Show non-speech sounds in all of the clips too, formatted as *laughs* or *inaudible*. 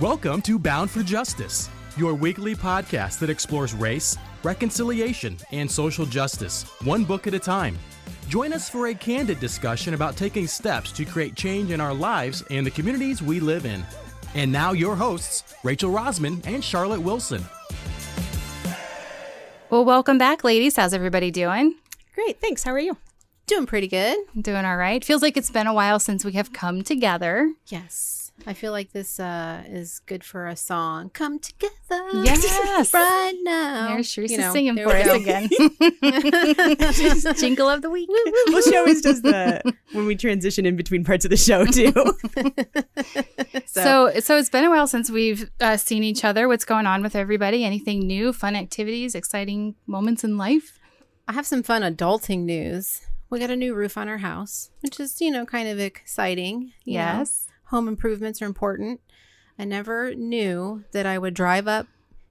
Welcome to Bound for Justice, your weekly podcast that explores race, reconciliation, and social justice, one book at a time. Join us for a candid discussion about taking steps to create change in our lives and the communities we live in. And now, your hosts, Rachel Rosman and Charlotte Wilson. Well, welcome back, ladies. How's everybody doing? Great, thanks. How are you? Doing pretty good. Doing all right. Feels like it's been a while since we have come together. Yes. I feel like this uh, is good for a song. Come together. Yes. *laughs* right now. There's Teresa You know, singing there for we us again. *laughs* Jingle of the week. Well, she always does the *laughs* when we transition in between parts of the show too. So, so it's been a while since we've uh, seen each other. What's going on with everybody? Anything new? Fun activities? Exciting moments in life? I have some fun adulting news. We got a new roof on our house, which is, you know, kind of exciting. Yes. know. Home improvements are important. I never knew that I would drive up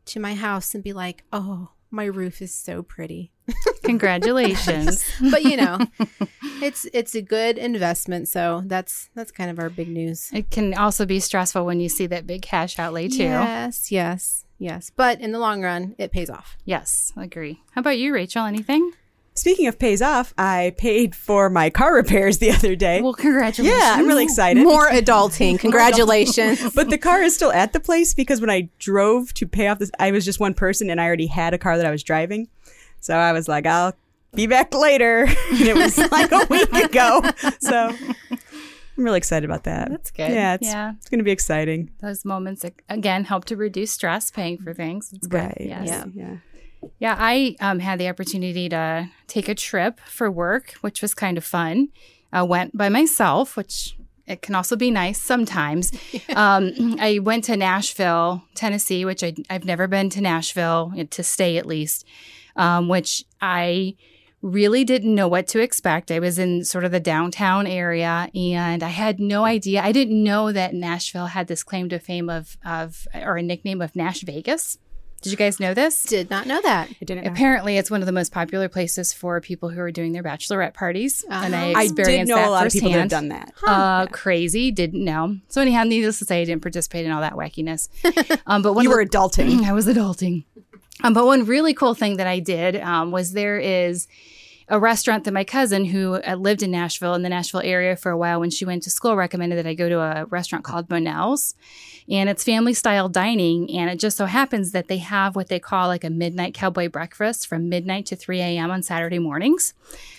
to my house and be like, oh, my roof is so pretty. *laughs* Congratulations. *laughs* But you know, it's it's a good investment. So that's that's kind of our big news. it can also be stressful when you see that big cash outlay too. Yes, yes, yes. But in the long run, it pays off. Yes, agree. How about you, Rachel? Anything? Speaking of pays off, I paid for my car repairs the other day. Well, congratulations. yeah, I'm really excited. More adulting. *laughs* Congratulations. *laughs* But the car is still at the place because when I drove to pay off this, I was just one person and I already had a car that I was driving. So I was like, I'll be back later. *laughs* and it was like a week ago. So I'm really excited about that. That's good. Yeah, it's, Yeah. it's going to be exciting. Those moments again help to reduce stress paying for things. It's good. Right. Yes. Yeah. Yeah. Yeah, I um, had the opportunity to take a trip for work, which was kind of fun. I went by myself, which it can also be nice sometimes. *laughs* um, I went to Nashville, Tennessee, which I, I've never been to Nashville eh, to stay at least, um, which I really didn't know what to expect. I was in sort of the downtown area and I had no idea. I didn't know that Nashville had this claim to fame of, of or a nickname of Nash Vegas. Did you guys know this? Did not know that. I didn't know. Apparently, it's one of the most popular places for people who are doing their bachelorette parties, and I Uh-huh. I experienced did know that a lot of people that have firsthand. done that. Uh, crazy, didn't know. So anyhow, needless to say, I didn't participate in all that wackiness. *laughs* Um, but when You were the- adulting. *clears throat* I was adulting. Um, but one really cool thing that I did um, was there is a restaurant that my cousin, who uh, lived in Nashville, in the Nashville area for a while, when she went to school, recommended that I go to a restaurant called Monell's. And it's family style dining. And it just so happens that they have what they call like a midnight cowboy breakfast from midnight to 3 a.m. on Saturday mornings.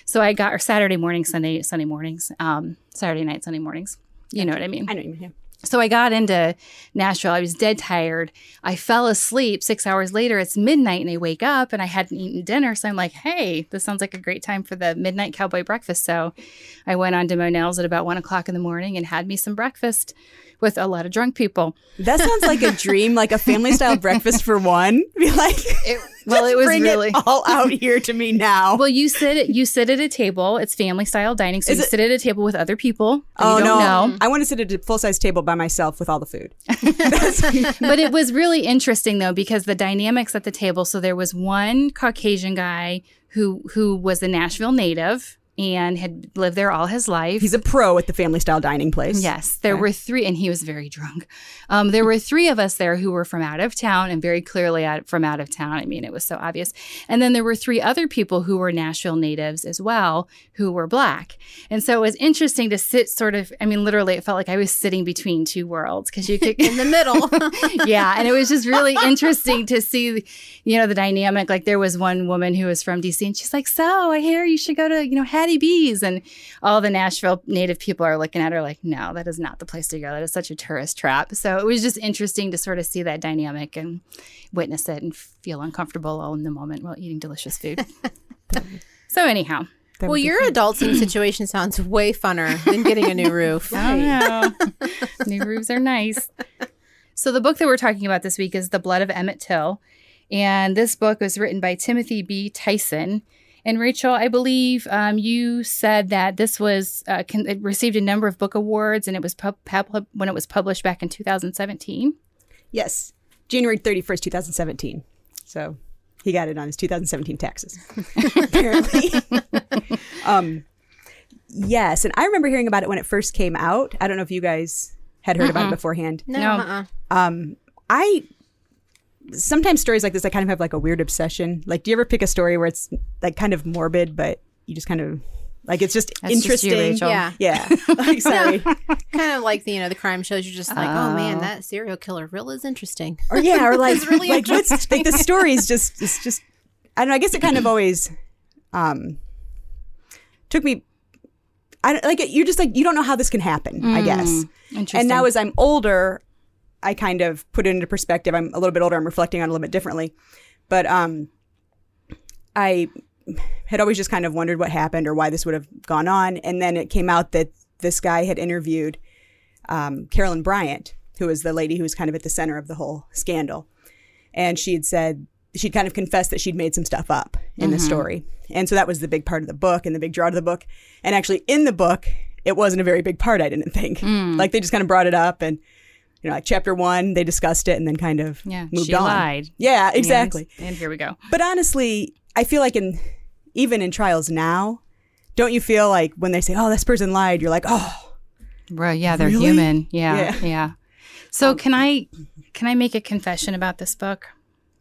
So I got, or Saturday morning, Sunday, Sunday mornings, um, Saturday night, Sunday mornings. You know what I mean? I know you mean. So I got into Nashville. I was dead tired. I fell asleep. Six hours later, it's midnight and I wake up and I hadn't eaten dinner. So I'm like, hey, this sounds like a great time for the midnight cowboy breakfast. So I went on to Monell's at about one o'clock in the morning and had me some breakfast with a lot of drunk people. That sounds like a dream, like a family style *laughs* breakfast for one. *laughs* Be like, well, it was really. it all out here to me now. Well, you sit at, you sit at a table. It's family style dining, so Is you it- sit at a table with other people. oh no, know. I want to sit at a full size table by myself with all the food. *laughs* but it was really interesting though because the dynamics at the table. So there was one Caucasian guy who who was a Nashville native and had lived there all his life. He's a pro at the family style dining place. Yes, there were three, and he was very drunk. Um, there were three of us there who were from out of town and very clearly out, from out of town. I mean, it was so obvious. And then there were three other people who were Nashville natives as well, who were black. And so it was interesting to sit sort of, I mean, literally, it felt like I was sitting between two worlds because you could, *laughs* In the middle. *laughs* yeah. And it was just really interesting to see, you know, the dynamic. Like there was one woman who was from DC and she's like, So I hear you should go to, you know, Hattie B's. And all the Nashville native people are looking at her like, No, that is not the place to go. That is such a tourist trap. So it was just interesting to sort of see that dynamic and witness it and feel uncomfortable all in the moment while eating delicious food. *laughs* so, anyhow. That well, would be your adulting situation sounds way funner than getting a new roof. *laughs* Oh, I know. *laughs* New roofs are nice. So the book that we're talking about this week is The Blood of Emmett Till. And this book was written by Timothy B. Tyson. And Rachel, I believe um, you said that this was uh, con- it received a number of book awards, and it was pub- pub- when it was published back in 2017. Yes, January 31st, 2017. So he got it on his 2017 taxes, *laughs* apparently. *laughs* um, yes, and I remember hearing about it when it first came out. I don't know if you guys had heard about it beforehand. No, No. uh-uh. Um, I sometimes stories like this, I kind of have like a weird obsession. Like, do you ever pick a story where it's like kind of morbid, but you just kind of like it's just That's just you, interesting? Yeah. Yeah. *laughs* *laughs* like, sorry. *laughs* kind of like the you know the crime shows. You're just like, oh man, Oh. that serial killer real is interesting. or yeah, or like really like what's like the stories just it's just I don't know. I guess it kind of always um took me. I like it, you're just like you don't know how this can happen. I guess. Interesting. And now as I'm older, I kind of put it into perspective. I'm a little bit older. I'm reflecting on it a little bit differently, but um, I had always just kind of wondered what happened or why this would have gone on. And then it came out that this guy had interviewed um, Carolyn Bryant, who was the lady who was kind of at the center of the whole scandal. And she had said, she'd kind of confessed that she'd made some stuff up in the story. And so that was the big part of the book and the big draw to the book. And actually, in the book, it wasn't a very big part, I didn't think. Like they just kind of brought it up and, you know, like chapter one, they discussed it and then kind of yeah, moved she on. lied. Yeah, exactly. And, and here we go. But honestly, I feel like in even in trials now, don't you feel like when they say, "Oh, this person lied," you're like, "Oh, Right, yeah, they're Really? human. Yeah, Yeah. Yeah. So can I can I make a confession about this book?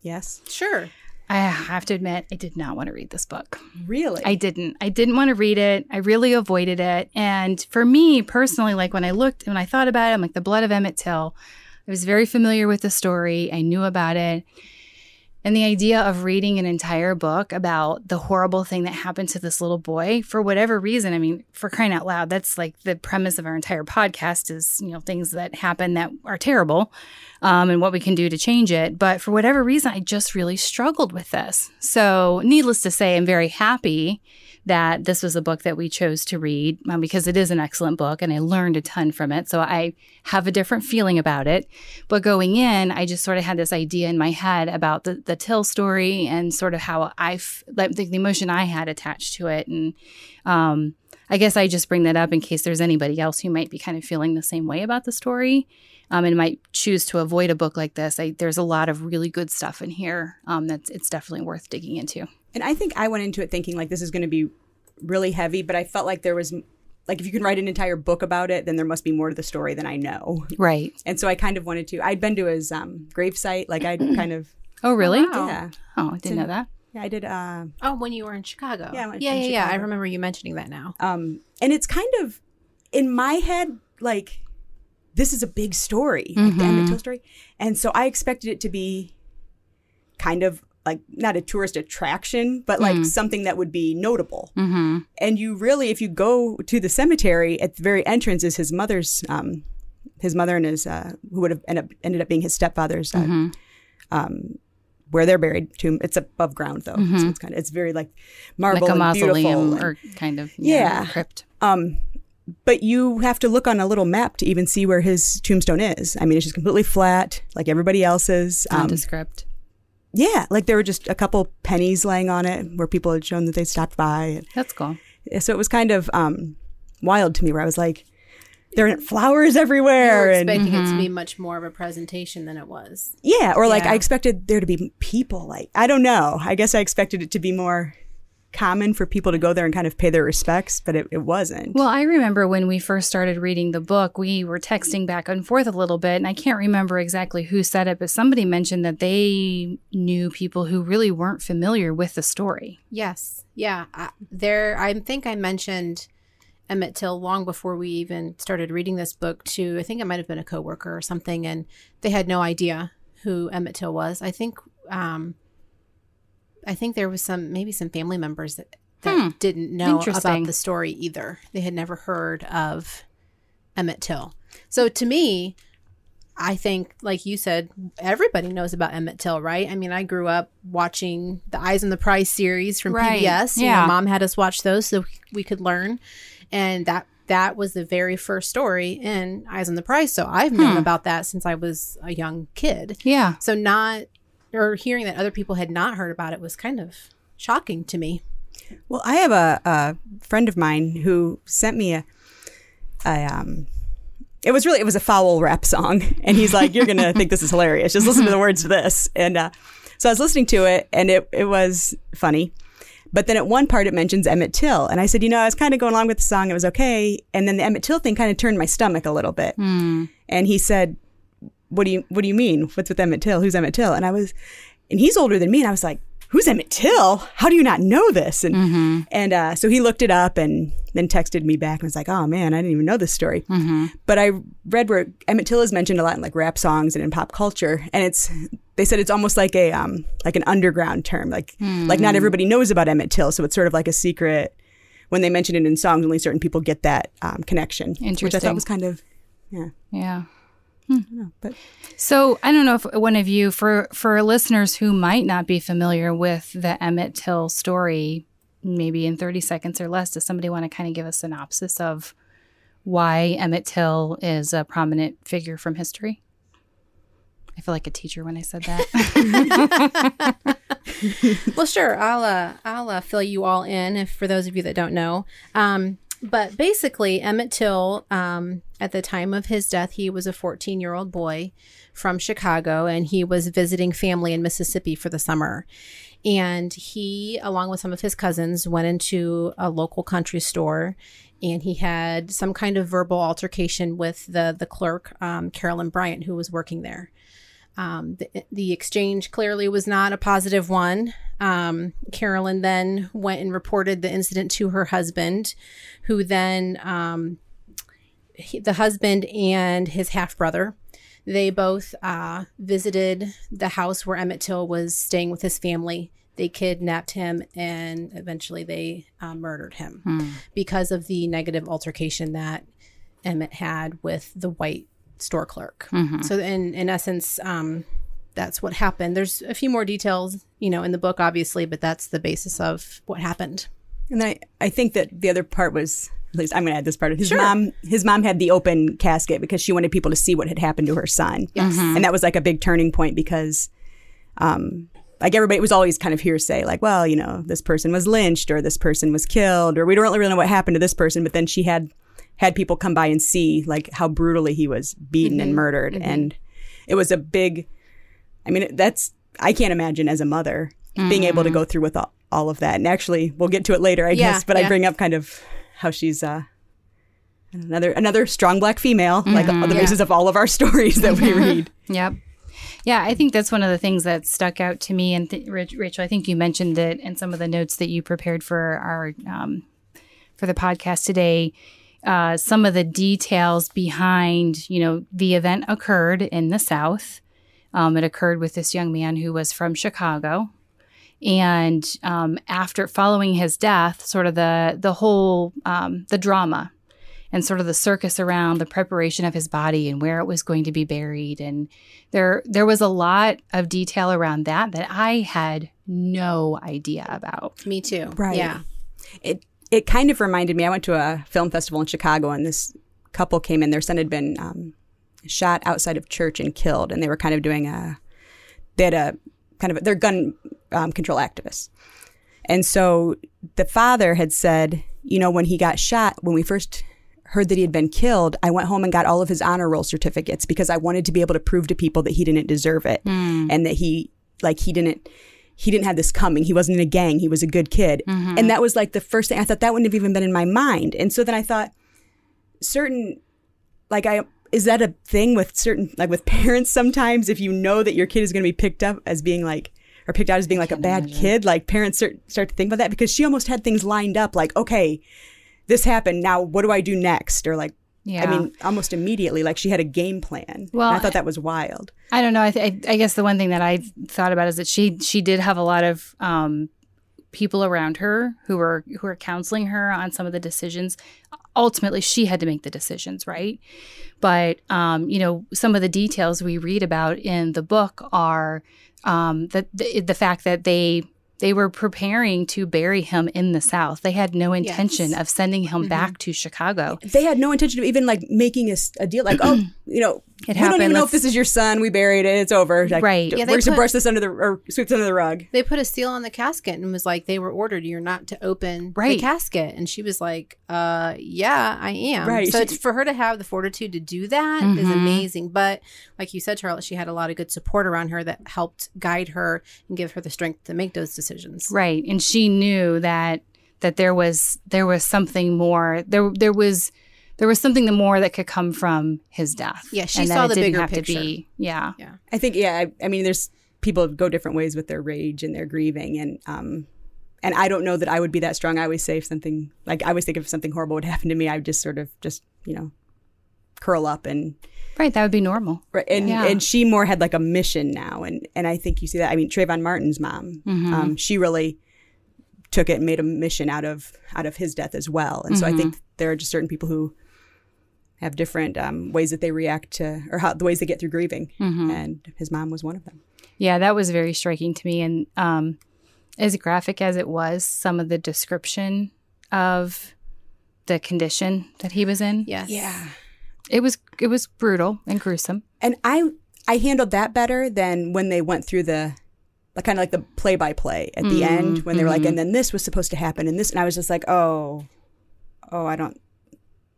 yes, Sure. I have to admit, I did not want to read this book. really." I didn't. I didn't want to read it. I really avoided it. And for me personally, like when I looked, and when I thought about it, I'm like the blood of Emmett Till. I was very familiar with the story. I knew about it. And the idea of reading an entire book about the horrible thing that happened to this little boy, for whatever reason, I mean, for crying out loud, that's like the premise of our entire podcast is, you know, things that happen that are terrible um, and what we can do to change it. But for whatever reason, I just really struggled with this. So, needless to say, I'm very happy that this was a book that we chose to read um, because it is an excellent book and I learned a ton from it. So, I have a different feeling about it. But going in, I just sort of had this idea in my head about the, the Till story and sort of how I, like the, the emotion I had attached to it. And um, I guess I just bring that up in case there's anybody else who might be kind of feeling the same way about the story um, and might choose to avoid a book like this. I, there's a lot of really good stuff in here um, that's it's definitely worth digging into. And I think I went into it thinking like this is going to be really heavy, but I felt like there was like if you can write an entire book about it, then there must be more to the story than I know. Right. And so I kind of wanted to. I'd been to his um, gravesite, like I'd kind of *clears throat* Oh, really? Wow. yeah, Oh, I didn't know that. yeah. I did. Uh, Oh, when you were in Chicago. Yeah, I went yeah, from yeah, yeah. I remember you mentioning that now. um, and it's kind of in my head like this is a big story, like the Emmett Till story, and so I expected it to be kind of like not a tourist attraction, but like something that would be notable. Mm-hmm. And you really, if you go to the cemetery at the very entrance, is his mother's, um, his mother and his, uh, who would have ended up, ended up being his stepfather's, uh, um, where they're buried. Tomb. It's above ground though, so it's kind of, it's very like marble Like a mausoleum and- or kind of Yeah. crypt. um, but you have to look on a little map to even see where his tombstone is. I mean, it's just completely flat, like everybody else's. Um, Nondescript. Yeah, like there were just a couple pennies laying on it where people had shown that they stopped by. That's cool. So it was kind of um, wild to me, where I was like, there are flowers You everywhere, were and expecting it to be much more of a presentation than it was. yeah, or like Yeah. I expected there to be people. Like I don't know. I guess I expected it to be more common for people to go there and kind of pay their respects, but it, it wasn't. Well, I remember when we first started reading the book, we were texting back and forth a little bit, and I can't remember exactly who said it, but somebody mentioned that they knew people who really weren't familiar with the story. Yes. Yeah. I, there, I think I mentioned Emmett Till long before we even started reading this book to, I think it might have been a coworker or something, and they had no idea who Emmett Till was. I think, um, I think there was some, maybe some family members that, that Hmm. didn't know about the story either. They had never heard of Emmett Till. So to me, I think, like you said, everybody knows about Emmett Till, right? I mean, I grew up watching the Eyes on the Prize series from Right. PBS. You Yeah. know, mom had us watch those so we could learn, and that that was the very first story in Eyes on the Prize. So I've known Hmm. about that since I was a young kid. Yeah. So not or hearing that other people had not heard about it was kind of shocking to me. Well, I have a, a friend of mine who sent me a, a um, it was really it was a foul rap song, *laughs* and he's like, "You're gonna *laughs* think this is hilarious. Just listen to the words to this." And uh, so I was listening to it, and it it was funny, But then at one part it mentions Emmett Till. And I said, you know, I was kind of going along with the song. It was okay. And then the Emmett Till thing kind of turned my stomach a little bit. And he said, what do you, what do you mean? What's with Emmett Till? Who's Emmett Till? And I was, and he's older than me. And I was like, who's Emmett Till? How do you not know this? And, and, uh, so he looked it up and then texted me back and was like, oh man, I didn't even know this story. But I read where Emmett Till is mentioned a lot in like rap songs and in pop culture. And it's, they said it's almost like a, um, like an underground term. Like, like not everybody knows about Emmett Till. So it's sort of like a secret. When they mention it in songs, only certain people get that um, connection. Which I thought was kind of, yeah. Yeah. But So I don't know if one of you, for for listeners who might not be familiar with the Emmett Till story, maybe in thirty seconds or less, does somebody want to kind of give a synopsis of why Emmett Till is a prominent figure from history? I feel like a teacher when I said that. *laughs* well, sure. I'll uh, I'll uh, fill you all in if for those of you that don't know. Um, but basically, Emmett Till, um, at the time of his death, he was a 14 year old boy from Chicago, and he was visiting family in Mississippi for the summer. And he, along with some of his cousins, went into a local country store, and he had some kind of verbal altercation with the the clerk, um, Carolyn Bryant, who was working there. Um, the, the exchange clearly was not a positive one. Um, Carolyn then went and reported the incident to her husband, who then, um, he, the husband and his half brother, they both uh, visited the house where Emmett Till was staying with his family. They kidnapped him and eventually they uh, murdered him because of the negative altercation that Emmett had with the white store clerk. So, in in essence, um, that's what happened. There's a few more details, you know, in the book, obviously, but that's the basis of what happened. And I, I think that the other part was at least I'm going to add this part. Of his mom, his mom had the open casket because she wanted people to see what had happened to her son. Yes, and mm-hmm. that was like a big turning point because, um, like everybody it was always kind of hearsay, like, well, you know, this person was lynched or this person was killed or we don't really know what happened to this person. But then she had had people come by and see like how brutally he was beaten and mm-hmm. murdered, mm-hmm. and it was a big. I mean, that's I can't imagine as a mother being able to mm. go through with all, all of that. And actually, we'll get to it later, I Yeah, guess. But I bring up kind of how she's uh, another another strong black female, like on the basis of all of our *laughs* stories that we read. Yep. Yeah, I think that's one of the things that stuck out to me. And th- Rachel, I think you mentioned it in some of the notes that you prepared for our um, for the podcast today. Uh, some of the details behind, you know, the event occurred in the South. Um, it occurred with this young man who was from Chicago, and um, after following his death, sort of the the whole um, the drama and sort of the circus around the preparation of his body and where it was going to be buried and there there was a lot of detail around that that I had no idea about. Me too. Right. Yeah. it it kind of reminded me. I went to a film festival in Chicago, and this couple came in. Their son had been um, shot outside of church and killed, and they were kind of doing a. They had a kind of they're gun um, control activists, and so the father had said, you know, when he got shot, when we first heard that he had been killed, I went home and got all of his honor roll certificates because I wanted to be able to prove to people that he didn't deserve it and that he like he didn't he didn't have this coming. He wasn't in a gang. He was a good kid. And that was like the first thing I thought that wouldn't have even been in my mind. And so then I thought certain like I is that a thing with certain like with *laughs* parents sometimes if you know that your kid is going to be picked up as being like or picked out as being like a bad kid, like parents start, start to think about that because she almost had things lined up like, okay, this happened. Now what do I do next? Or like, Yeah. I mean, almost immediately, like she had a game plan. Well, And I thought that was wild. I don't know. I, th- I I guess the one thing that I thought about is that she she did have a lot of um, people around her who were who were counseling her on some of the decisions. Ultimately, she had to make the decisions, right? But um, you know, some of the details we read about in the book are um, that the, the fact that they they were preparing to bury him in the South. They had no intention of sending him back to Chicago. They had no intention of even like making a deal like, oh, *clears throat* you know, It we don't happened. even know if Let's- this is your son. We buried it. It's over. Like, Right. We're Yeah, they just gonna put- brush this under the or sweep this under the rug. They put a seal on the casket and was like, they were ordered, you're not to open Right. the casket. And she was like, uh, yeah, I am. Right. So She- it's for her to have the fortitude to do that is Mhm. amazing. But like you said, Charlotte, she had a lot of good support around her that helped guide her and give her the strength to make those decisions. Right. And she knew that that there was there was something more. There there was there was something the more that could come from his death. Yeah, she and saw it the didn't bigger have picture. To be, yeah. I think yeah. I, I mean, there's people go different ways with their rage and their grieving, and um, and I don't know that I would be that strong. I always say if something like I always think if something horrible would happen to me, I would just sort of just you know curl up and Right. That would be normal. Right, and Yeah. and she more had like a mission now, and and I think you see that. I mean, Trayvon Martin's mom, Mm-hmm. um, she really took it and made a mission out of out of his death as well. And so I Mm-hmm. think there are just certain people who have different um, ways that they react to, or how the ways they get through grieving. Mm-hmm. And his mom was one of them. Yeah, that was very striking to me. And um, as graphic as it was, some of the description of the condition that he was in, Yes. Yeah. It was it was brutal and gruesome. And I I handled that better than when they went through the. Like kind of like the play by play at the end when they were like, and then this was supposed to happen, and this, and I was just like, oh, oh, I don't,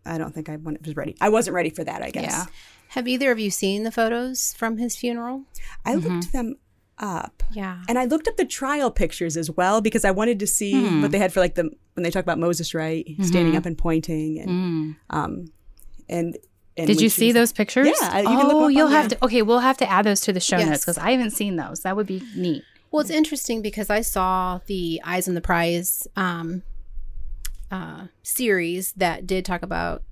I don't think I was ready. I wasn't ready for that. I guess. Yeah. Have either of you seen the photos from his funeral? I looked them up. Yeah. And I looked up the trial pictures as well because I wanted to see what they had for like the when they talk about Moses Wright standing up and pointing and um and, and Did you see was- those pictures? Yeah, you can look 'em oh, you'll have yeah. to. Okay, we'll have to add those to the show notes because I haven't seen those. That would be neat. Well, it's interesting because I saw the Eyes on the Prize um, uh, series that did talk about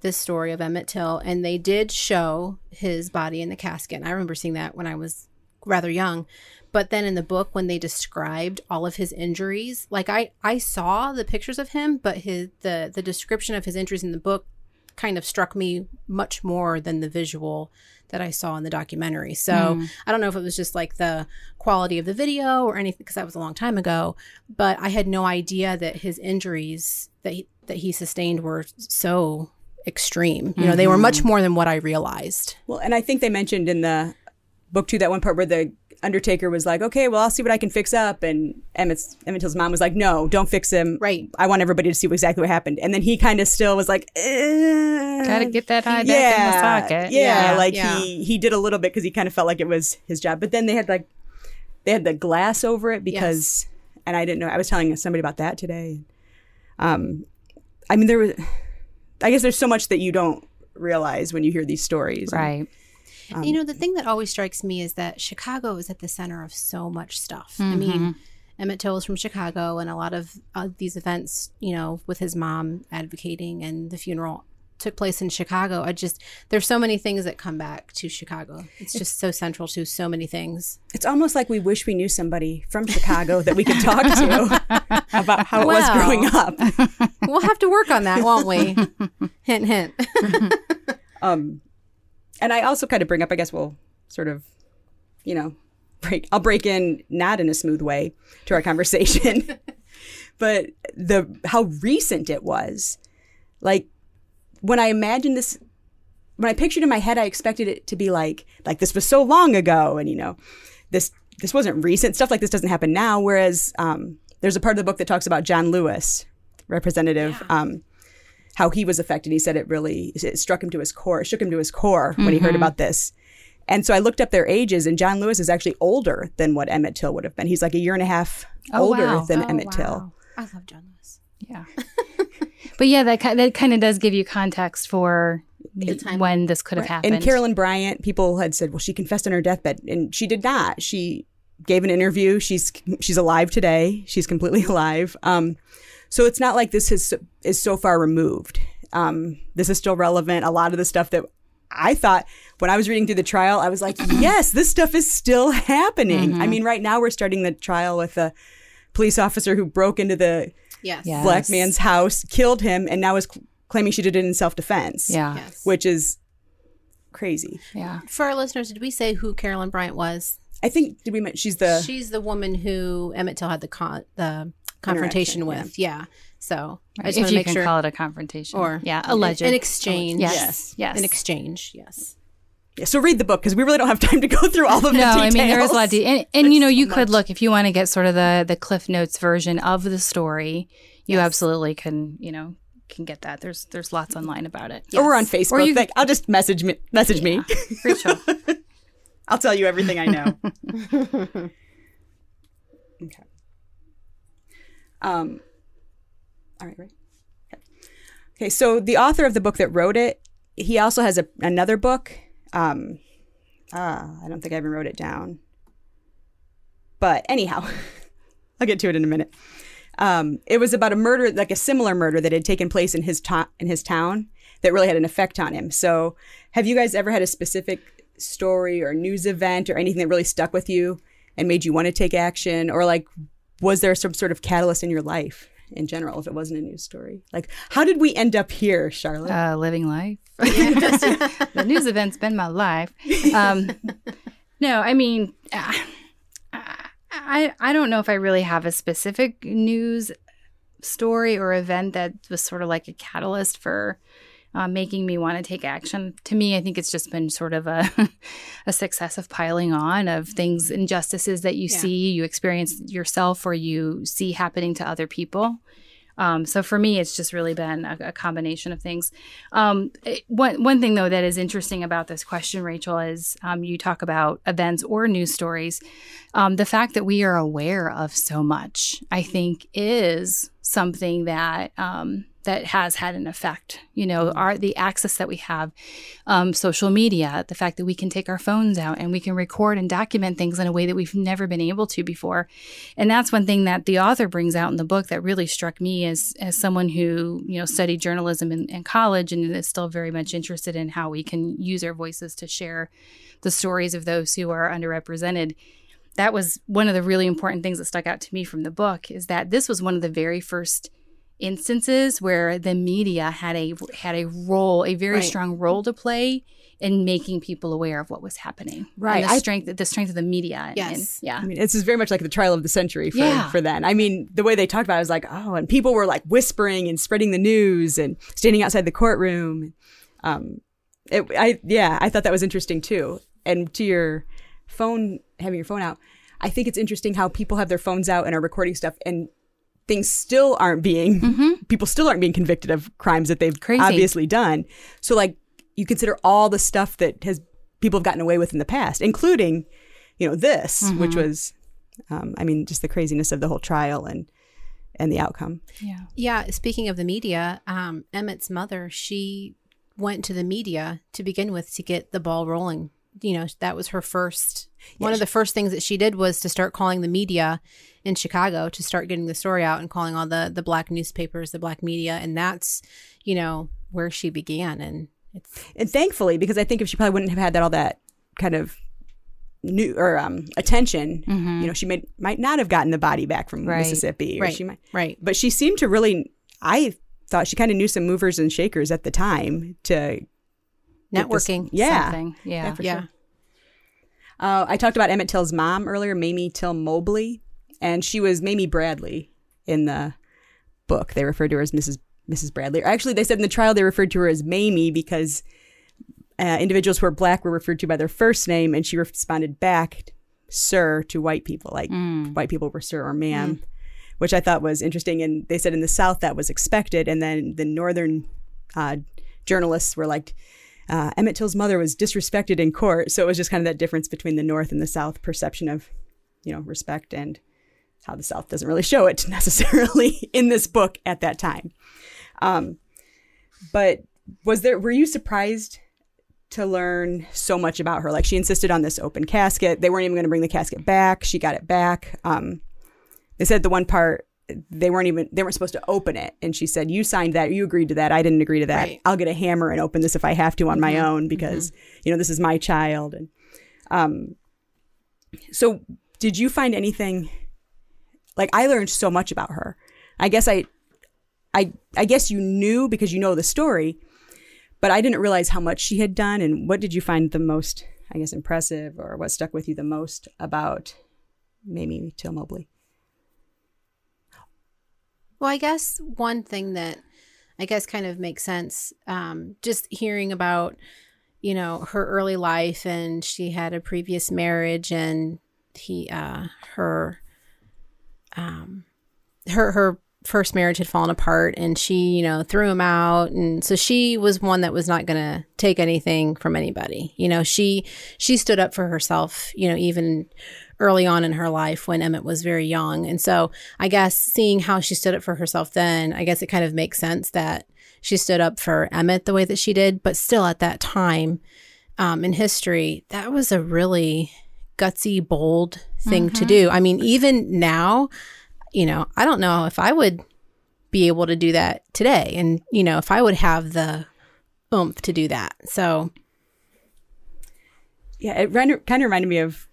this story of Emmett Till, and they did show his body in the casket. And I remember seeing that when I was rather young. But then in the book, when they described all of his injuries, like I, I saw the pictures of him, but his the the description of his injuries in the book kind of struck me much more than the visual that I saw in the documentary. So hmm. I don't know if it was just like the quality of the video or anything because that was a long time ago, but I had no idea that his injuries that he, that he sustained were so extreme. You know, they were mm-hmm. much more than what I realized. Well, and I think they mentioned in the book too that one part where the Undertaker was like, "Okay, well, I'll see what I can fix up," and Emmett's Emmett Till's mom was like, "No, don't fix him. Right. I want everybody to see exactly what happened." And then he kind of still was like, eh. Got to get that eye back in the socket. Yeah, Yeah, like yeah. he he did a little bit because he kind of felt like it was his job. But then they had like they had the glass over it because, and I didn't know. I was telling somebody about that today. Um, I mean, there was. I guess there's so much that you don't realize when you hear these stories. Right. You know, the thing that always strikes me is that Chicago is at the center of so much stuff. I mean, Emmett Till is from Chicago, and a lot of uh, these events, you know, with his mom advocating and the funeral took place in Chicago. I just, there's so many things that come back to Chicago. It's just so central to so many things. It's almost like we wish we knew somebody from Chicago that we could talk to *laughs* about how it was growing up. We'll have to work on that, won't we? *laughs* hint, hint. Um, and I also kind of bring up, I guess we'll sort of, you know, *laughs* break. I'll break in not in a smooth way to our conversation, *laughs* but the how recent it was. Like when I imagined this, when I pictured in my head, I expected it to be like like this was so long ago, and you know, this this wasn't recent. Stuff like this doesn't happen now. Whereas um, there's a part of the book that talks about John Lewis, representative. Um, how he was affected. He said it really it struck him to his core. It shook him to his core when he heard about this. And so I looked up their ages, and John Lewis is actually older than what Emmett Till would have been. He's like a year and a half Oh, older wow. than Oh, Emmett wow. Till. I love John Lewis. Yeah. *laughs* but yeah, that that kind of does give you context for the, time. when this could have happened. And Carolyn Bryant, people had said, well, she confessed on her deathbed, and she did not. She gave an interview. She's she's alive today. She's completely *laughs* alive. Um, so it's not like this is is so far removed. Um, this is still relevant. A lot of the stuff that I thought when I was reading through the trial, I was like, *clears throat* yes, this stuff is still happening. I mean, right now we're starting the trial with a police officer who broke into the Yes. Black man's house, killed him, and now is cl- claiming she did it in self defense. yeah. Yes. which is crazy. Yeah. For our listeners, did we say who Carolyn Bryant was? I think did we mention she's the She's the woman who Emmett Till had the con- the confrontation with. Yeah. So I just if you to make can sure. call it a confrontation. or yeah, alleged. an exchange. Yes. Yes. An exchange. Yes. Yeah, so read the book because we really don't have time to go through all of the no, details. I mean there is a lot, of de- and, and you know so you could much. look if you want to get sort of the the Cliff Notes version of the story. You Yes. absolutely can, you know, can get that. There's there's lots online about it. Or we're on Facebook. Or you- Like, I'll just message me. Message me. Rachel. *laughs* I'll tell you everything I know. *laughs* okay. Um. All right. Right. Okay. Okay. So the author of the book that wrote it, he also has a, another book. Um. Ah, I don't think I even wrote it down. But anyhow, *laughs* I'll get to it in a minute. Um, it was about a murder, like a similar murder that had taken place in his to- in his town that really had an effect on him. So, have you guys ever had a specific story or news event or anything that really stuck with you and made you want to take action, or like was there some sort of catalyst in your life in general if it wasn't a news story? Like, how did we end up here, Charlotte? uh, living life. *laughs* *laughs* the news event's been my life. Um, *laughs* no, I mean, uh, I I don't know if I really have a specific news story or event that was sort of like a catalyst for uh, making me want to take action. To me, I think it's just been sort of a *laughs* a successive piling on of things, injustices that you Yeah. see, you experience yourself, or you see happening to other people. Um, so for me, it's just really been a, a combination of things. Um, it- one one thing though that is interesting about this question, Rachel, is um, you talk about events or news stories. Um, the fact that we are aware of so much, I think, is something that um, that has had an effect. You know, our the access that we have, um, social media, the fact that we can take our phones out and we can record and document things in a way that we've never been able to before. And that's one thing that the author brings out in the book that really struck me as as someone who you know studied journalism in, in college and is still very much interested in how we can use our voices to share the stories of those who are underrepresented. That was one of the really important things that stuck out to me from the book is that this was one of the very first instances where the media had a had a role, a very Right. strong role to play in making people aware of what was happening. Right. And the I- strength the strength of the media. Yes. and- yeah. I mean, this is very much like the trial of the century for, Yeah. for then. I mean, the way they talked about it was like, oh, and people were like whispering and spreading the news and standing outside the courtroom. Um, it, I yeah, I thought that was interesting too. And to your phone, having your phone out, I think it's interesting how people have their phones out and are recording stuff, and things still aren't being people still aren't being convicted of crimes that they've Crazy. obviously done. So like, you consider all the stuff that has people have gotten away with in the past, including, you know, this, which was um, I mean, just the craziness of the whole trial and and the outcome. Yeah. Yeah, speaking of the media, um, Emmett's mother, she went to the media to begin with to get the ball rolling. You know, that was her first. One of the first things that she did was to start calling the media in Chicago to start getting the story out and calling all the the black newspapers, the black media, and that's you know where she began. And it's And thankfully, because I think if she probably wouldn't have had that all that kind of new or um, attention, you know, she may, might not have gotten the body back from Right. Mississippi, or Right. she might. right. But she seemed to really. I thought she kind of knew some movers and shakers at the time to get this- Networking. yeah, Something. Yeah. for Yeah. sure. Uh, I talked about Emmett Till's mom earlier, Mamie Till Mobley, and she was Mamie Bradley in the book. They referred to her as Mrs. Mrs. Bradley. Or actually, they said in the trial they referred to her as Mamie because uh, individuals who were black were referred to by their first name, and she responded back, "Sir," to white people, like white people were "sir" or "ma'am," which I thought was interesting. And they said in the South that was expected, and then the Northern uh, journalists were like, uh, Emmett Till's mother was disrespected in court. So it was just kind of that difference between the North and the South perception of, you know, respect and how the South doesn't really show it *laughs* necessarily in this book at that time. Um, but was there, were you surprised to learn so much about her? Like she insisted on this open casket. They weren't even going to bring the casket back. She got it back. Um, they said the one part they weren't even they weren't supposed to open it. And she said you signed that. You agreed to that. I didn't agree to that. Right. i'll get a hammer and open this if i have to on my own because you know this is my child. And um so did you find anything like i learned so much about her. I guess i i i guess you knew because you know the story but i didn't realize how much she had done. And what did you find the most i guess impressive or what stuck with you the most about mamie till mobley Well, I guess one thing that I guess kind of makes sense, um, just hearing about, you know, her early life and she had a previous marriage and he, uh, her, um, her, her first marriage had fallen apart and she, you know, threw him out. And so she was one that was not going to take anything from anybody. You know, she, she stood up for herself, you know, even early on in her life when Emmett was very young. And so I guess seeing how she stood up for herself then, I guess it kind of makes sense that she stood up for Emmett the way that she did. But still, at that time um, in history, that was a really gutsy, bold thing mm-hmm. to do. I mean, even now, you know, I don't know if I would be able to do that today. And, you know, if I would have the oomph to do that. So, yeah, it kind of reminded me of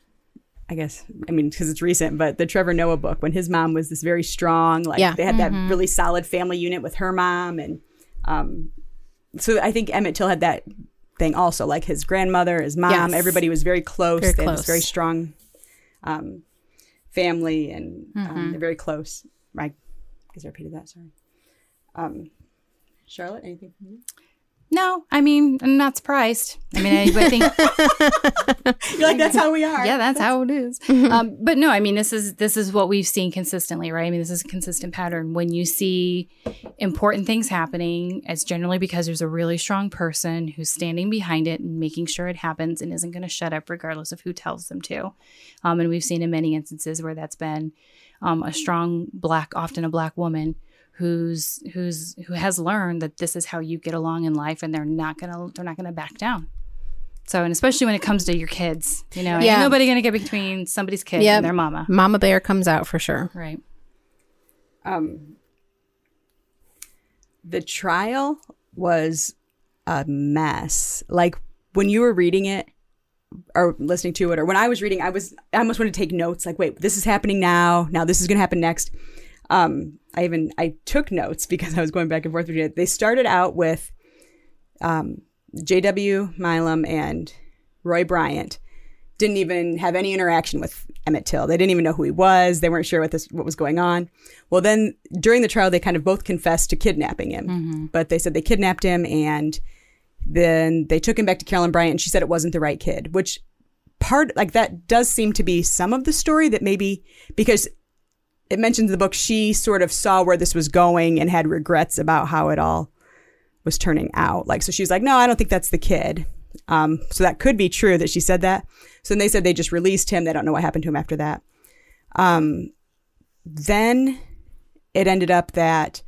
I guess, I mean, because it's recent, but the Trevor Noah book when his mom was this very strong, like yeah. they had mm-hmm. that really solid family unit with her mom. And um, so I think Emmett Till had that thing also, like his grandmother, his mom, yes. everybody was very close. Very they close. had this very strong um, family and um, mm-hmm. um, they're very close. I guess I repeated that, sorry. Um, Charlotte, anything from you? No, I mean, I'm not surprised. I mean, I, I think *laughs* you're like that's how we are. Yeah, that's, that's how it is. *laughs* um, but no, I mean, this is this is what we've seen consistently, right? I mean, this is a consistent pattern. When you see important things happening, it's generally because there's a really strong person who's standing behind it and making sure it happens and isn't going to shut up regardless of who tells them to. Um, and we've seen in many instances where that's been um, a strong black, often a black woman who's who's who has learned that this is how you get along in life and they're not gonna they're not gonna back down. So and especially when it comes to your kids you know yeah. nobody gonna get between somebody's kid yep. and their mama. Mama bear comes out for sure. Right. Um the trial was a mess. Like when you were reading it or listening to it or when i was reading i was i almost wanted to take notes like wait this is happening now. Now this is going to happen next um, I even I took notes *laughs* because I was going back and forth between it. They started out with um, J.W. Milam and Roy Bryant didn't even have any interaction with Emmett Till. They didn't even know who he was. They weren't sure what this what was going on. Well, then during the trial, they kind of both confessed to kidnapping him, mm-hmm. but they said they kidnapped him and then they took him back to Carolyn Bryant. and She said it wasn't the right kid, which part like that does seem to be some of the story that maybe because it mentions in the book she sort of saw where this was going and had regrets about how it all was turning out. Like, so she's like, no, I don't think that's the kid. Um, so that could be true that she said that. So then they said they just released him. They don't know what happened to him after that. Um, then it ended up that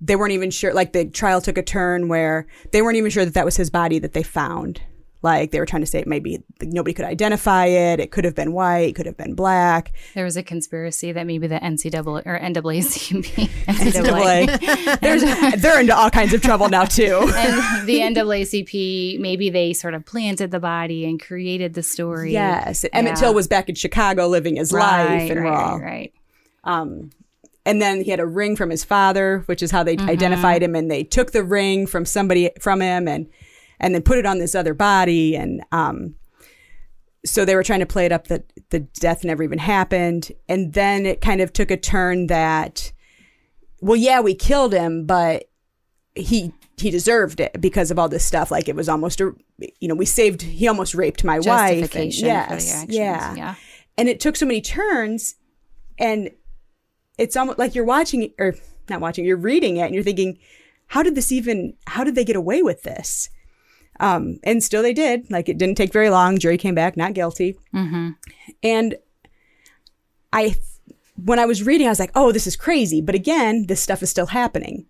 they weren't even sure, like the trial took a turn where they weren't even sure that that was his body that they found. Like they were trying to say maybe nobody could identify it. It could have been white, it could have been black. There was a conspiracy that maybe the NCAA or NAACP, NCAA, *laughs* There's, they're into all kinds of trouble now too. *laughs* and the NAACP, maybe they sort of planted the body and created the story. Yes, Emmett yeah. Till was back in Chicago living his right, life, and right, all, right. Um, and then he had a ring from his father, which is how they mm-hmm. identified him. And they took the ring from somebody from him, and and then put it on this other body. And um, so they were trying to play it up that the death never even happened. And then it kind of took a turn that, well, yeah, we killed him, but he he deserved it because of all this stuff. Like it was almost a, you know, we saved. He almost raped my wife. And yes, yeah, yeah. And it took so many turns, and it's almost like you're watching or not watching. You're reading it, and you're thinking, how did this even? How did they get away with this? Um, and still they did. Like it didn't take very long. Jury came back not guilty. Mm-hmm. And I, when I was reading, I was like, oh, this is crazy. But again, this stuff is still happening.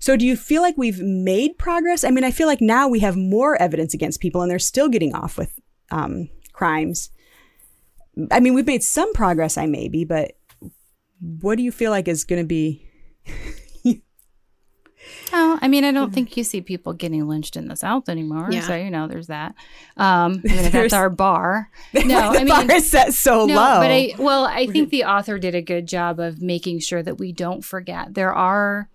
So do you feel like we've made progress? I mean, I feel like now we have more evidence against people and they're still getting off with um, crimes. I mean, we've made some progress, I maybe, but what do you feel like is going to be Oh, I mean, I don't think you see people getting lynched in the South anymore. Yeah. So you know, there's that. Um, I mean, that's our bar. *laughs* No, the I mean, bar is set so no, low. But I, well, I think the author did a good job of making sure that we don't forget. There are,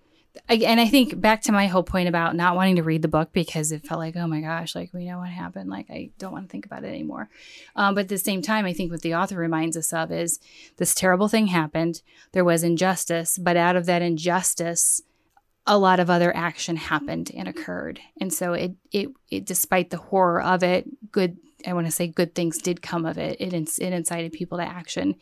and I think back to my whole point about not wanting to read the book because it felt like, oh my gosh, like we know what happened. Like I don't want to think about it anymore. Um, but at the same time, I think what the author reminds us of is this terrible thing happened. There was injustice, but out of that injustice a lot of other action happened and occurred. And so it, it, it despite the horror of it, good, I want to say good things did come of it. It, it incited people to action.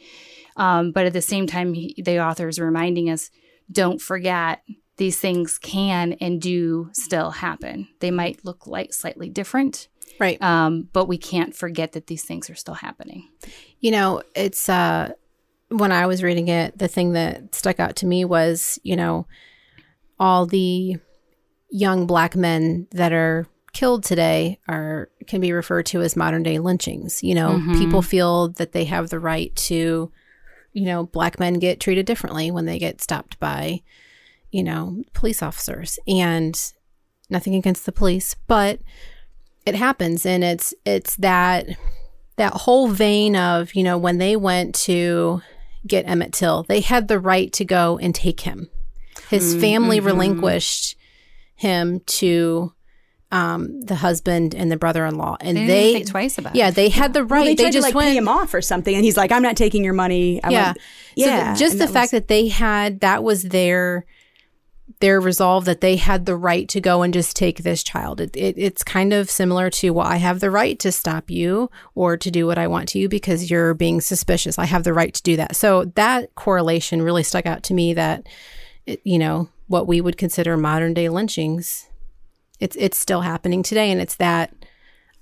Um, but at the same time, he, the author is reminding us don't forget these things can and do still happen. They might look like slightly different, Right. um, but we can't forget that these things are still happening. You know, it's uh when I was reading it, the thing that stuck out to me was, you know, all the young black men that are killed today are can be referred to as modern day lynchings. You know, Mhm. people feel that they have the right to, you know, black men get treated differently when they get stopped by, you know, police officers. And nothing against the police, but it happens and it's it's that that whole vein of, you know, when they went to get Emmett Till, they had the right to go and take him. His family mhm. relinquished him to um, the husband and the brother-in-law, and They they, think twice about yeah, they had the right. Well, they tried just to like went, pay him off or something, and he's like, "I'm not taking your money." I yeah, want- So yeah. th- just the that fact was- that they had that was their their resolve that they had the right to go and just take this child. It, it, it's kind of similar to well, I have the right to stop you or to do what I want to you because you're being suspicious. I have the right to do that. So that correlation really stuck out to me. That you know what we would consider modern day lynchings, it's it's still happening today, and it's that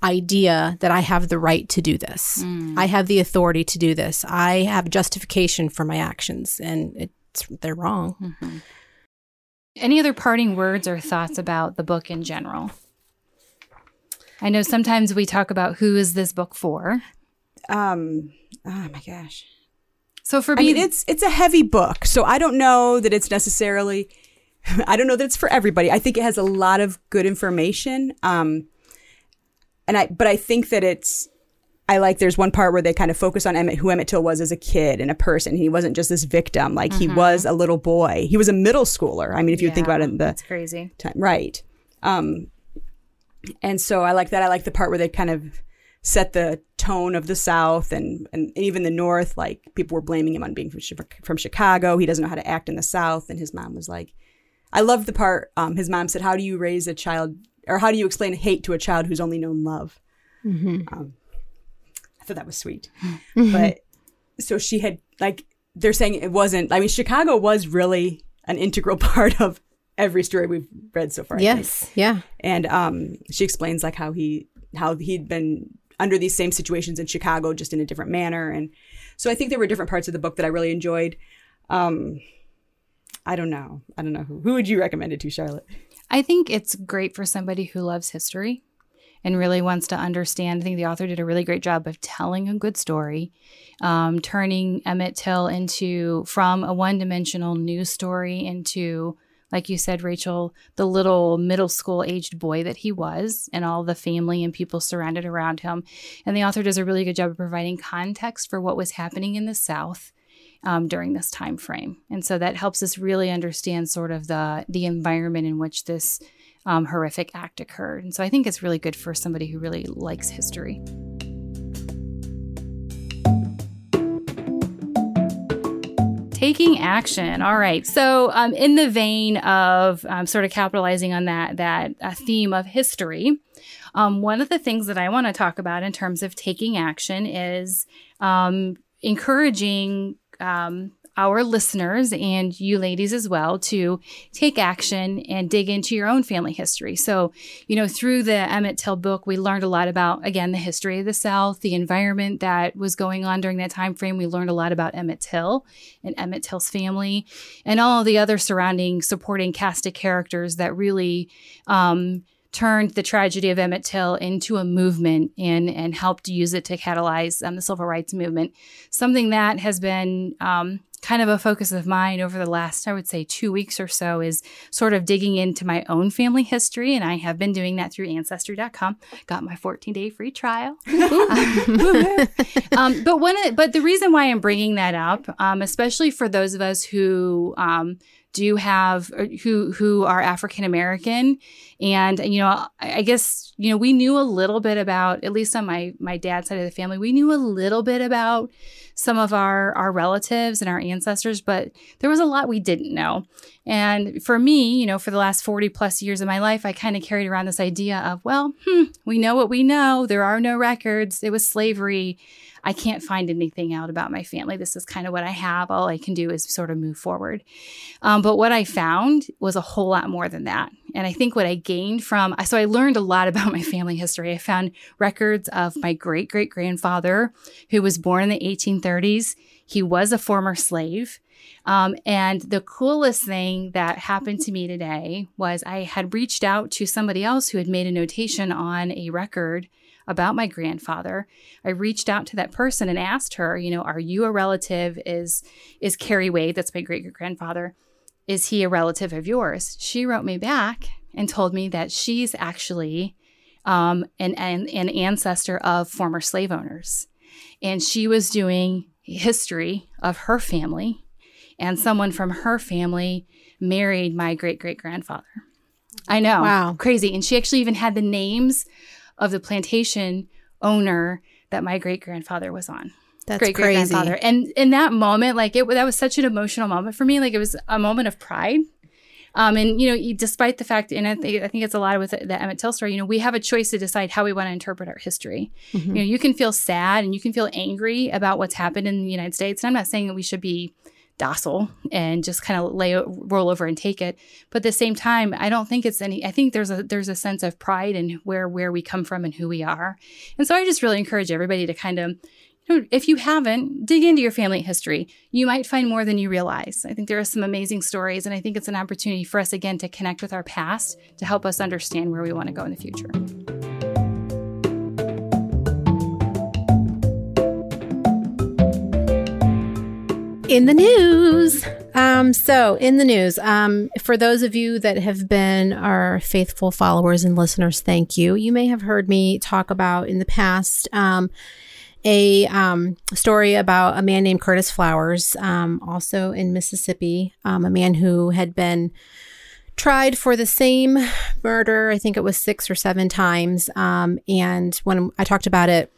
idea that I have the right to do this. I have the authority to do this. I have justification for my actions, and it's they're wrong. Any other parting words or thoughts about the book in general? I know sometimes we talk about who is this book for. um, oh my gosh. So for me, I me, mean, it's it's a heavy book, so I don't know that it's necessarily. *laughs* I don't know that it's for everybody. I think it has a lot of good information. Um, and I, but I think that it's. I like. There's one part where they kind of focus on Emmett, who Emmett Till was as a kid and a person. He wasn't just this victim. Like he was a little boy. He was a middle schooler. I mean, if you think about it, in the that's crazy. time. Right. Um, and so I like that. I like the part where they kind of set the tone of the South and, and even the North. Like people were blaming him on being from, from Chicago. He doesn't know how to act in the South. And his mom was like, I love the part. Um, his mom said, "How do you raise a child, or how do you explain hate to a child who's only known love?" Um, I thought that was sweet. but so she had like they're saying it wasn't. I mean, Chicago was really an integral *laughs* part of every story we've read so far. I think. Yes, yeah, and um, she explains like how he how he'd been under these same situations in Chicago, just in a different manner. And so I think there were different parts of the book that I really enjoyed. Um, I don't know. I don't know who. Who would you recommend it to, Charlotte? I think it's great for somebody who loves history and really wants to understand. I think the author did a really great job of telling a good story, um, turning Emmett Till into from a one-dimensional news story into, like you said, Rachel, the little middle school aged boy that he was, and all the family and people surrounded around him. And the author does a really good job of providing context for what was happening in the South um, during this time frame, and so that helps us really understand sort of the the environment in which this um, horrific act occurred. And so I think it's really good for somebody who really likes history. Taking action. All right. So, um, in the vein of um, sort of capitalizing on that that uh, theme of history, um, one of the things that I want to talk about in terms of taking action is um, encouraging um, our listeners and you ladies as well to take action and dig into your own family history. So, you know, through the Emmett Till book, we learned a lot about again the history of the South, the environment that was going on during that time frame. We learned a lot about Emmett Till and Emmett Till's family, and all the other surrounding supporting cast of characters that really. Um, turned the tragedy of Emmett Till into a movement and and helped use it to catalyze um, the civil rights movement. Something that has been um, kind of a focus of mine over the last, I would say, two weeks or so is sort of digging into my own family history, and I have been doing that through Ancestry.com. Got my 14 day free trial. *laughs* *laughs* um, but one, but the reason why I'm bringing that up, um, especially for those of us who um, do have who who are African American And you know, I, guess you know we knew a little bit about, at least on my my dad's side of the family, we knew a little bit about some of our our relatives and our ancestors, but there was a lot we didn't know. And for me, you know, for the last 40 plus years of my life, I kind of carried around this idea of, well, hmm, we know what we know. There are no records. It was slavery. I can't find anything out about my family. This is kind of what I have. All I can do is sort of move forward. Um, but what I found was a whole lot more than that. And I think what I gained from, so I learned a lot *laughs* about my family history. I found records of my great great grandfather who was born in the 1830s. He was a former slave. Um, and the coolest thing that happened to me today was I had reached out to somebody else who had made a notation on a record about my grandfather. I reached out to that person and asked her, you know, are you a relative? Is is Carrie Wade, that's my great great grandfather, is he a relative of yours? She wrote me back and told me that she's actually um, an, an, an ancestor of former slave owners. And she was doing history of her family, and someone from her family married my great great grandfather. I know. Wow. Crazy. And she actually even had the names of the plantation owner that my great grandfather was on. That's great great grandfather. And in that moment, like it that was such an emotional moment for me. Like it was a moment of pride. Um, and you know, despite the fact, and I think, I think it's a lot with the, the Emmett Till story. You know, we have a choice to decide how we want to interpret our history. Mhm. You know, you can feel sad and you can feel angry about what's happened in the United States. And I'm not saying that we should be docile and just kind of lay roll over and take it. But at the same time, I don't think it's any. I think there's a there's a sense of pride in where where we come from and who we are. And so I just really encourage everybody to kind of. If you haven't, dig into your family history. You might find more than you realize. I think there are some amazing stories, and I think it's an opportunity for us again to connect with our past to help us understand where we want to go in the future. In the news. Um, so, in the news, um, for those of you that have been our faithful followers and listeners, thank you. You may have heard me talk about in the past um, a um, story about a man named Curtis Flowers, um, also in Mississippi, um, a man who had been tried for the same murder. I think it was six or seven times. And when I talked about it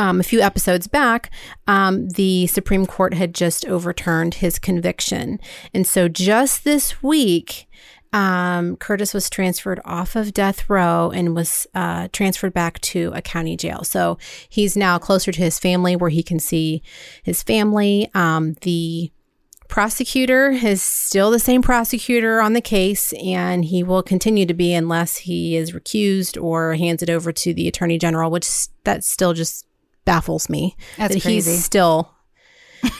um, a few episodes back, um, the Supreme Court had just overturned his conviction. And so just this week, um, Curtis was transferred off of death row and was uh, transferred back to a county jail. So he's now closer to his family where he can see his family. Um, the prosecutor is still the same prosecutor on the case, and he will continue to be unless he is recused or hands it over to the attorney general, which that still just baffles me. That's that crazy. he's still. *laughs*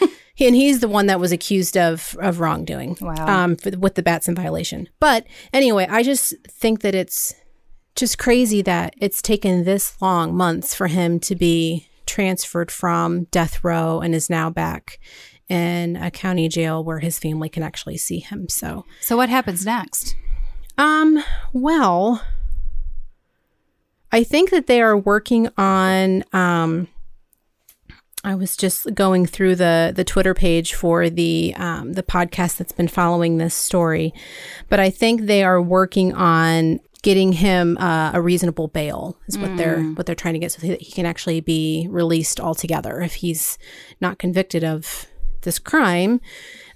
And he's the one that was accused of of wrongdoing, Wow. um, for, with the Batson violation. But anyway, I just think that it's just crazy that it's taken this long, months, for him to be transferred from death row and is now back in a county jail where his family can actually see him. So, So what happens next? um, well, I think that they are working on. Um, I was just going through the the Twitter page for the um, the podcast that's been following this story, but I think they are working on getting him uh, a reasonable bail is what they're what they're trying to get so that he can actually be released altogether if he's not convicted of this crime,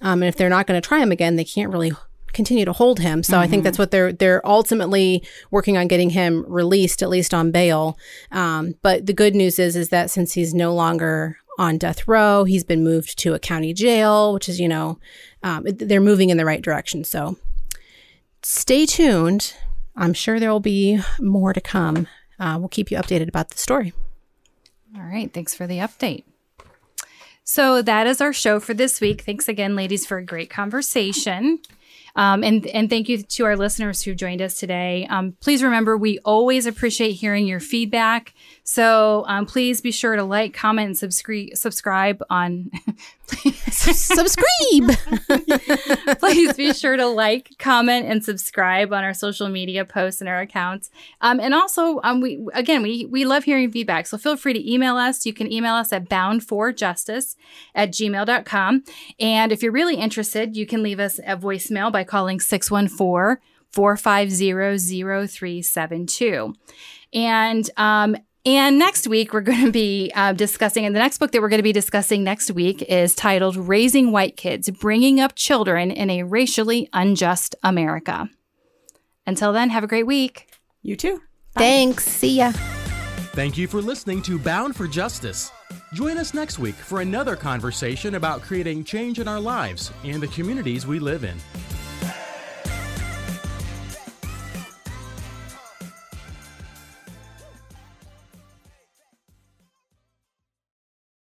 um, and if they're not going to try him again, they can't really continue to hold him. So I think that's what they're they're ultimately working on getting him released at least on bail. Um, but the good news is is that since he's no longer on death row, he's been moved to a county jail, which is you know um, they're moving in the right direction. So stay tuned. I'm sure there will be more to come. Uh, we'll keep you updated about the story. All right. Thanks for the update. So that is our show for this week. Thanks again, ladies, for a great conversation. Um, and, and thank you to our listeners who joined us today. Um, please remember, we always appreciate hearing your feedback. So um, please be sure to like, comment, and subscribe subscribe on. *laughs* Subscribe. *laughs* please be sure to like, comment, and subscribe on our social media posts and our accounts. Um, and also, um, we again, we we love hearing feedback. So feel free to email us. You can email us at boundforjustice at gmail.com. And if you're really interested, you can leave us a voicemail by calling 614 450-0372. And um, and next week, we're going to be uh, discussing, and the next book that we're going to be discussing next week is titled Raising White Kids Bringing Up Children in a Racially Unjust America. Until then, have a great week. You too. Thanks. See ya. Thank you for listening to Bound for Justice. Join us next week for another conversation about creating change in our lives and the communities we live in.